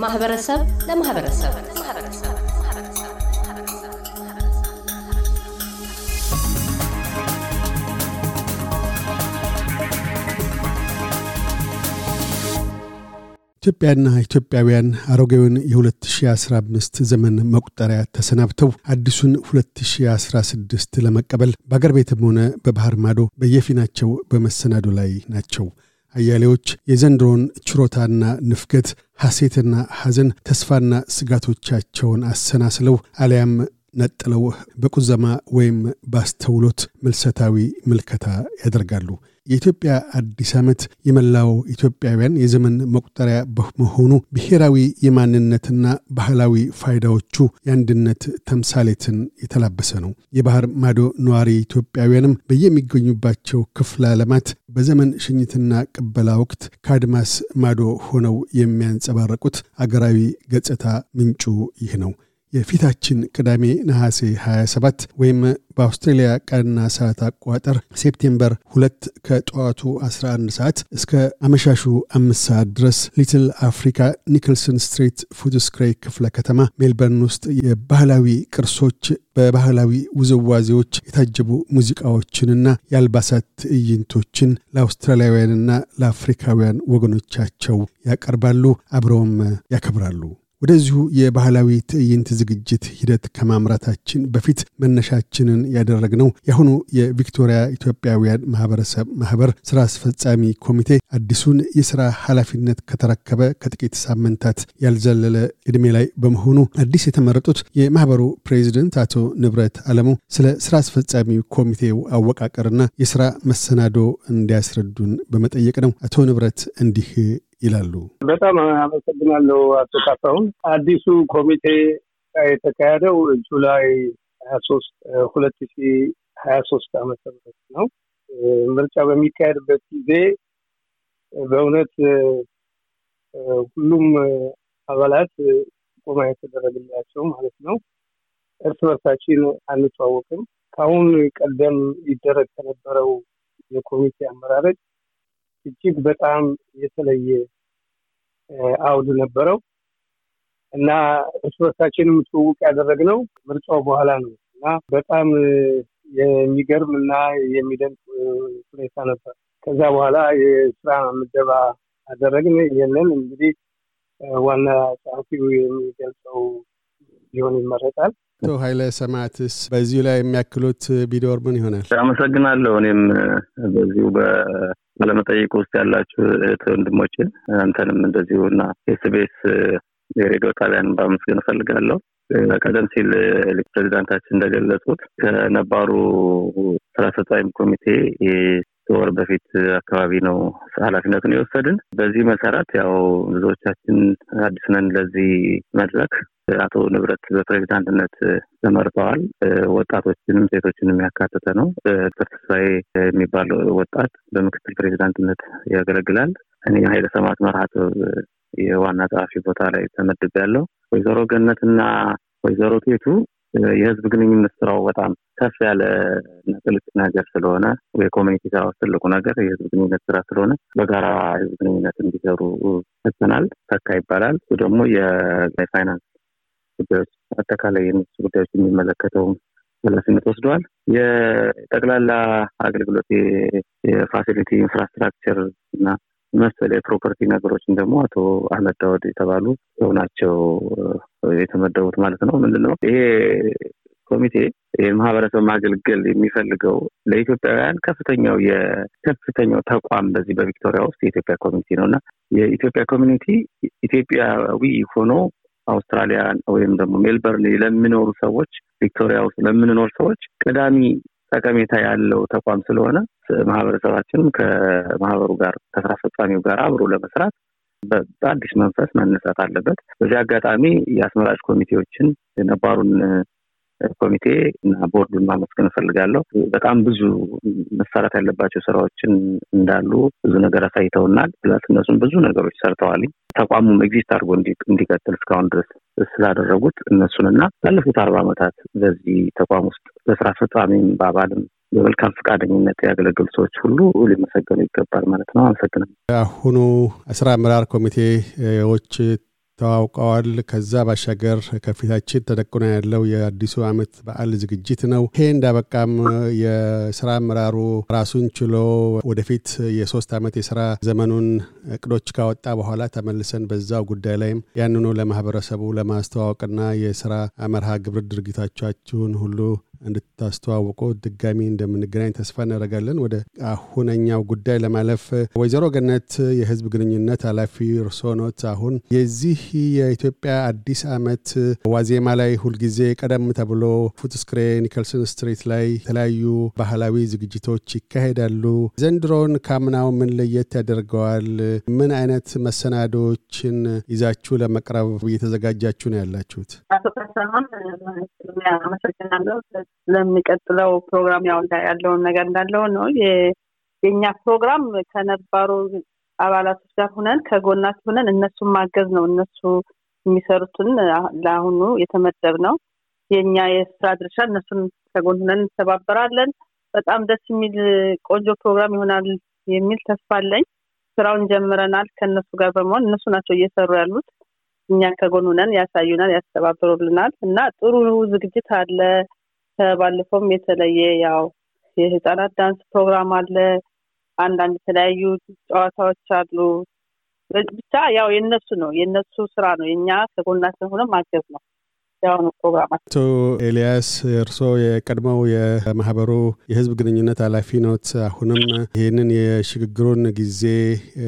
ከማህበረሰብ ለማህበረሰብ ኢትዮጵያና ኢትዮጵያውያን አሮጌውን የ2015 ዘመን መቁጠሪያ ተሰናብተው አዲሱን 2016 ለመቀበል በአገር ቤትም ሆነ በባህር ማዶ በየፊናቸው በመሰናዶ ላይ ናቸው። አያሌዎች የዘንድሮን ችሮታና ንፍገት፣ ሐሴትና ሐዘን፣ ተስፋና ስጋቶቻቸውን አሰናስለው አሊያም ነጥለው በቁዘማ ወይም ባስተውሎት ምልሰታዊ ምልከታ ያደርጋሉ። የኢትዮጵያ አዲስ ዓመት የመላው ኢትዮጵያውያን የዘመን መቁጠሪያ በመሆኑ ብሔራዊ የማንነትና ባህላዊ ፋይዳዎቹ የአንድነት ተምሳሌትን የተላበሰ ነው። የባህር ማዶ ነዋሪ ኢትዮጵያውያንም በየሚገኙባቸው ክፍለ ዓለማት በዘመን ሽኝትና ቅበላ ወቅት ከአድማስ ማዶ ሆነው የሚያንጸባረቁት አገራዊ ገጽታ ምንጩ ይህ ነው። የፊታችን ቅዳሜ ነሐሴ 27 ወይም በአውስትሬልያ ቀንና ሰዓት አቆጣጠር September ሁለት ከጠዋቱ 11 ሰዓት እስከ አመሻሹ አምስት ሰዓት ድረስ Little Africa Nicholson Street Footscray ክፍለ ከተማ ሜልበርን ውስጥ የባህላዊ ቅርሶች በባህላዊ ውዝዋዜዎች የታጀቡ ሙዚቃዎችንና የአልባሳት ትዕይንቶችን ለአውስትራሊያውያንና ለአፍሪካውያን ወገኖቻቸው ያቀርባሉ፣ አብረውም ያከብራሉ። ወደዚሁ የባህላዊ ትዕይንት ዝግጅት ሂደት ከማምራታችን በፊት መነሻችንን ያደረግነው የአሁኑ የቪክቶሪያ ኢትዮጵያውያን ማህበረሰብ ማህበር ስራ አስፈጻሚ ኮሚቴ አዲሱን የስራ ኃላፊነት ከተረከበ ከጥቂት ሳምንታት ያልዘለለ ዕድሜ ላይ በመሆኑ አዲስ የተመረጡት የማህበሩ ፕሬዚደንት አቶ ንብረት አለሙ ስለ ስራ አስፈጻሚ ኮሚቴው አወቃቀርና የስራ መሰናዶ እንዲያስረዱን በመጠየቅ ነው። አቶ ንብረት እንዲህ ይላሉ። በጣም አመሰግናለሁ አቶ ካሳሁን። አዲሱ ኮሚቴ የተካሄደው ጁላይ ሀያ ሶስት ሁለት ሺ ሀያ ሶስት ዓመተ ምህረት ነው። ምርጫ በሚካሄድበት ጊዜ በእውነት ሁሉም አባላት ጥቆማ የተደረገላቸው ማለት ነው። እርስ በርሳችን አንተዋወቅም። ከአሁን ቀደም ይደረግ ከነበረው የኮሚቴ አመራረጥ እጅግ በጣም የተለየ አውድ ነበረው እና እርስ በርሳችንም ትውውቅ ያደረግነው ምርጫው በኋላ ነው እና በጣም የሚገርም እና የሚደንቅ ሁኔታ ነበር። ከዛ በኋላ የስራ ምደባ አደረግን። ይህንን እንግዲህ ዋና ጸሐፊው የሚገልጸው ሊሆን ይመረጣል። አቶ ኃይለ ሰማዕትስ በዚሁ ላይ የሚያክሉት ቢኖር ምን ይሆናል? አመሰግናለሁ። እኔም በዚሁ ቃለመጠይቅ ውስጥ ያላችሁ እህት ወንድሞች፣ አንተንም እንደዚሁ እና ኤስቢኤስ የሬዲዮ ጣቢያን ማመስገን እፈልጋለሁ። ቀደም ሲል ፕሬዚዳንታችን እንደገለጹት ከነባሩ ስራ አስፈጻሚ ኮሚቴ ወር በፊት አካባቢ ነው ኃላፊነቱን የወሰድን። በዚህ መሰረት ያው ብዙዎቻችን አዲስ ነን ለዚህ መድረክ። አቶ ንብረት በፕሬዚዳንትነት ተመርጠዋል። ወጣቶችንም ሴቶችንም ያካተተ ነው። ተስፋዬ የሚባል ወጣት በምክትል ፕሬዚዳንትነት ያገለግላል። እኔ ኃይለ ሰማዕት መርሃት የዋና ጸሐፊ ቦታ ላይ ተመድብ ያለው ወይዘሮ ገነትና ወይዘሮ ቴቱ የህዝብ ግንኙነት ስራው በጣም ከፍ ያለ ጥልቅ ነገር ስለሆነ የኮሚኒቲ ስራ ትልቁ ነገር የህዝብ ግንኙነት ስራ ስለሆነ በጋራ ህዝብ ግንኙነት እንዲሰሩ ሰጥተናል። ተካ ይባላል። ደግሞ የፋይናንስ ጉዳዮች አጠቃላይ የነሱ ጉዳዮች የሚመለከተው ኃላፊነት ወስደዋል። የጠቅላላ አገልግሎት የ facility infrastructure እና መሰል የ property ነገሮችን ደግሞ አቶ አህመድ ዳወድ የተባሉ ሰው ናቸው የተመደቡት ማለት ነው። ምንድነው ይሄ ኮሚቴ የማህበረሰብ ማገልገል የሚፈልገው ለኢትዮጵያውያን ከፍተኛው የከፍተኛው ተቋም በዚህ በቪክቶሪያ ውስጥ የኢትዮጵያ community ነው እና የኢትዮጵያ community ኢትዮጵያዊ ሆኖ አውስትራሊያ ወይም ደግሞ ሜልበርን ለሚኖሩ ሰዎች ቪክቶሪያ ውስጥ ለምንኖር ሰዎች ቀዳሚ ጠቀሜታ ያለው ተቋም ስለሆነ ማህበረሰባችንም ከማህበሩ ጋር ከስራ አስፈጻሚው ጋር አብሮ ለመስራት በአዲስ መንፈስ መነሳት አለበት። በዚህ አጋጣሚ የአስመራጭ ኮሚቴዎችን የነባሩን ኮሚቴ እና ቦርዱን ማመስገን እፈልጋለሁ። በጣም ብዙ መሰራት ያለባቸው ስራዎችን እንዳሉ ብዙ ነገር አሳይተውናል። plus እነሱም ብዙ ነገሮች ሰርተዋል። ተቋሙም exist አድርጎ እንዲቀጥል እስካሁን ድረስ ስላደረጉት እነሱንና ላለፉት አርባ ዓመታት በዚህ ተቋም ውስጥ በስራ አስፈጻሚም በአባልም በመልካም ፈቃደኝነት ያገለገሉ ሰዎች ሁሉ ሊመሰገኑ ይገባል ማለት ነው። አመሰግናለሁ። አሁኑ ስራ አመራር ኮሚቴዎች ተዋውቀዋል። ከዛ ባሻገር ከፊታችን ተደቅኖ ያለው የአዲሱ ዓመት በዓል ዝግጅት ነው። ይሄ እንዳበቃም የስራ አመራሩ ራሱን ችሎ ወደፊት የሶስት ዓመት የስራ ዘመኑን እቅዶች ካወጣ በኋላ ተመልሰን በዛው ጉዳይ ላይም ያንኑ ለማህበረሰቡ ለማስተዋወቅና የስራ መርሃ ግብር ድርጊቶቻችሁን ሁሉ እንድታስተዋውቁ ድጋሚ እንደምንገናኝ ተስፋ እናደርጋለን። ወደ አሁነኛው ጉዳይ ለማለፍ ወይዘሮ ገነት የህዝብ ግንኙነት ኃላፊ እርስዎ ኖት። አሁን የዚህ የኢትዮጵያ አዲስ ዓመት ዋዜማ ላይ ሁልጊዜ ቀደም ተብሎ ፉትስክሬ ኒከልሰን ስትሪት ላይ የተለያዩ ባህላዊ ዝግጅቶች ይካሄዳሉ። ዘንድሮን ካምናው ምን ለየት ያደርገዋል? ምን አይነት መሰናዶችን ይዛችሁ ለመቅረብ እየተዘጋጃችሁ ነው ያላችሁት? አቶ ካሳሁን አመሰግናለሁ። ለሚቀጥለው ፕሮግራም ያው ያለውን ነገር እንዳለው ነው። የኛ ፕሮግራም ከነባሩ አባላቶች ጋር ሁነን ከጎናት ሁነን እነሱን ማገዝ ነው። እነሱ የሚሰሩትን ለአሁኑ የተመደብ ነው። የእኛ የስራ ድርሻ እነሱን ከጎን ሁነን እንተባበራለን። በጣም ደስ የሚል ቆንጆ ፕሮግራም ይሆናል የሚል ተስፋ አለኝ። ስራውን ጀምረናል ከእነሱ ጋር በመሆን እነሱ ናቸው እየሰሩ ያሉት። እኛ ከጎን ሁነን ያሳዩናል፣ ያስተባብሩልናል እና ጥሩ ዝግጅት አለ። ከባለፈውም የተለየ ያው የህፃናት ዳንስ ፕሮግራም አለ። አንዳንድ የተለያዩ ጨዋታዎች አሉ። ብቻ ያው የነሱ ነው የነሱ ስራ ነው። የእኛ ከጎናችን ሆነ ማገዝ ነው። የአሁኑ ፕሮግራማት አቶ ኤልያስ እርስዎ የቀድሞው የማህበሩ የህዝብ ግንኙነት ኃላፊ ኖት። አሁንም ይህንን የሽግግሩን ጊዜ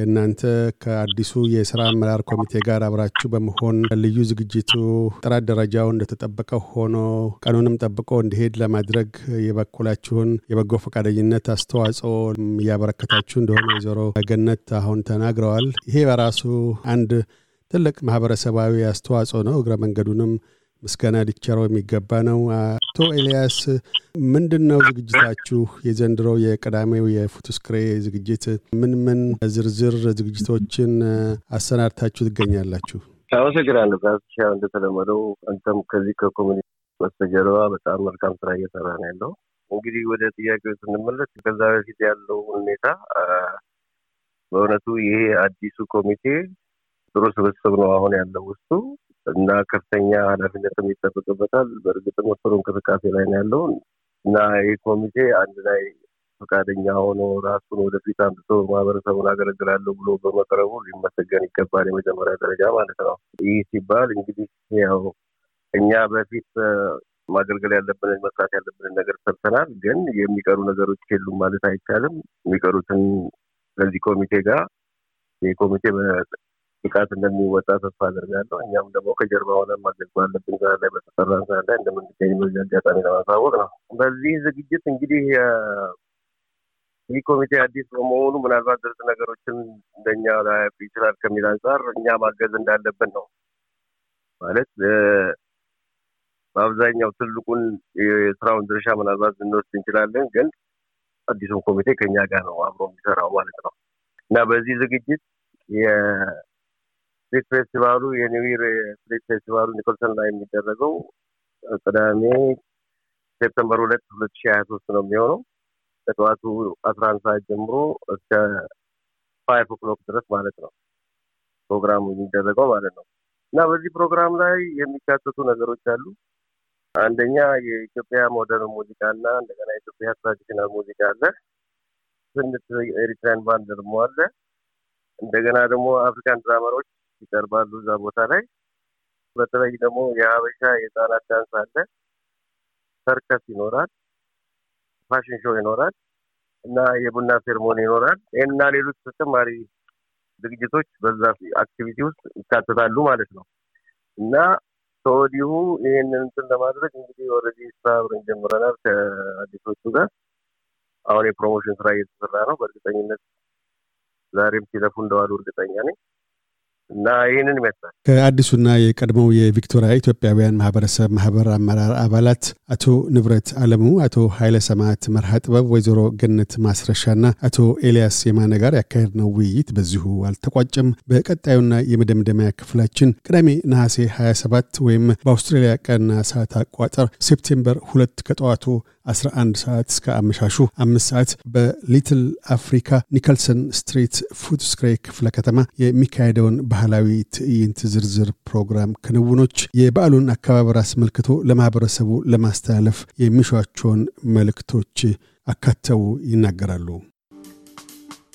እናንተ ከአዲሱ የስራ አመራር ኮሚቴ ጋር አብራችሁ በመሆን ልዩ ዝግጅቱ ጥራት ደረጃው እንደተጠበቀ ሆኖ ቀኑንም ጠብቆ እንዲሄድ ለማድረግ የበኩላችሁን የበጎ ፈቃደኝነት አስተዋጽኦ እያበረከታችሁ እንደሆነ ወይዘሮ ገነት አሁን ተናግረዋል። ይሄ በራሱ አንድ ትልቅ ማህበረሰባዊ አስተዋጽኦ ነው። እግረ መንገዱንም ምስጋና ሊቸረው የሚገባ ነው። አቶ ኤልያስ ምንድን ነው ዝግጅታችሁ? የዘንድሮ የቀዳሜው የፉቱስክሬ ዝግጅት ምን ምን ዝርዝር ዝግጅቶችን አሰናድታችሁ ትገኛላችሁ? አመሰግናለሁ። ጋሻ እንደተለመደው አንተም ከዚህ ከኮሚኒቲ በስተጀርባ በጣም መልካም ስራ እየሰራ ነው ያለው። እንግዲህ ወደ ጥያቄው ስንመለስ ከዛ በፊት ያለው ሁኔታ በእውነቱ ይሄ አዲሱ ኮሚቴ ጥሩ ስብስብ ነው አሁን ያለው ውስጡ እና ከፍተኛ ኃላፊነትም ይጠበቅበታል። በእርግጥም ጥሩ እንቅስቃሴ ላይ ነው ያለው እና ይህ ኮሚቴ አንድ ላይ ፈቃደኛ ሆኖ ራሱን ወደፊት አምጥቶ ማህበረሰቡን አገለግላለሁ ብሎ በመቅረቡ ሊመሰገን ይገባል። የመጀመሪያ ደረጃ ማለት ነው። ይህ ሲባል እንግዲህ ያው እኛ በፊት ማገልገል ያለብንን መስራት ያለብንን ነገር ሰርተናል። ግን የሚቀሩ ነገሮች የሉም ማለት አይቻልም። የሚቀሩትን ከዚህ ኮሚቴ ጋር ይህ ኮሚቴ ብቃት እንደሚወጣ ተስፋ አድርጋለሁ። እኛም ደግሞ ከጀርባ ሆነ ማድረግ ባለብን ስራ ላይ በተሰራን ስራ ላይ እንደምንገኝ በዚህ አጋጣሚ ለማሳወቅ ነው። በዚህ ዝግጅት እንግዲህ ይህ ኮሚቴ አዲስ በመሆኑ ምናልባት ዝርዝ ነገሮችን እንደኛ ላይ ይችላል ከሚል አንጻር እኛ ማገዝ እንዳለብን ነው ማለት በአብዛኛው ትልቁን የስራውን ድርሻ ምናልባት ልንወስድ እንችላለን፣ ግን አዲሱን ኮሚቴ ከኛ ጋር ነው አብሮ የሚሰራው ማለት ነው እና በዚህ ዝግጅት street festival ኡ የ New Year street festival ኡ Nicholson ላይ የሚደረገው ቅዳሜ September ሁለት ሁለት ሺህ ሀያ ሶስት ነው የሚሆነው ከጠዋቱ አስራ አንድ ሰዓት ጀምሮ እስከ five o'clock ድረስ ማለት ነው ፕሮግራሙ የሚደረገው ማለት ነው እና በዚህ ፕሮግራም ላይ የሚካተቱ ነገሮች አሉ። አንደኛ የኢትዮጵያ modern ሙዚቃ እና እንደገና የኢትዮጵያ traditional ሙዚቃ አለ። ስንት Eritrean band ደግሞ አለ። እንደገና ደግሞ African drummer ኦች ይቀርባሉ እዛ ቦታ ላይ። በተለይ ደግሞ የሀበሻ የህፃናት dance አለ። ሰርከስ ይኖራል። fashion show ይኖራል እና የቡና ceremony ይኖራል። ይህንና ሌሎች ተጨማሪ ዝግጅቶች በዛ activity ውስጥ ይካተታሉ ማለት ነው እና ከወዲሁ ይህንን እንትን ለማድረግ እንግዲህ already ስራ አብረን ጀምረናል ከአዲሶቹ ጋር። አሁን የ promotion ስራ እየተሰራ ነው። በእርግጠኝነት ዛሬም ሲለፉ እንደዋሉ እርግጠኛ ነኝ። እና ይህንን ይመስላል። ከአዲሱና የቀድሞው የቪክቶሪያ ኢትዮጵያውያን ማህበረሰብ ማህበር አመራር አባላት አቶ ንብረት አለሙ፣ አቶ ኃይለ ሰማዕት መርሃ ጥበብ፣ ወይዘሮ ገነት ማስረሻና አቶ ኤልያስ የማነ ጋር ያካሄድነው ውይይት በዚሁ አልተቋጨም። በቀጣዩና የመደምደሚያ ክፍላችን ቅዳሜ ነሐሴ 27 ወይም በአውስትራሊያ ቀንና ሰዓት አቆጣጠር September ሁለት ከጠዋቱ 11 ሰዓት እስከ አመሻሹ አምስት ሰዓት በ Little Africa Nicholson Street Footscray ክፍለ ከተማ የሚካሄደውን ባህላዊ ትዕይንት ዝርዝር ፕሮግራም ክንውኖች፣ የበዓሉን አከባበር አስመልክቶ ለማህበረሰቡ ለማስተላለፍ የሚሿቸውን መልእክቶች አካተው ይናገራሉ።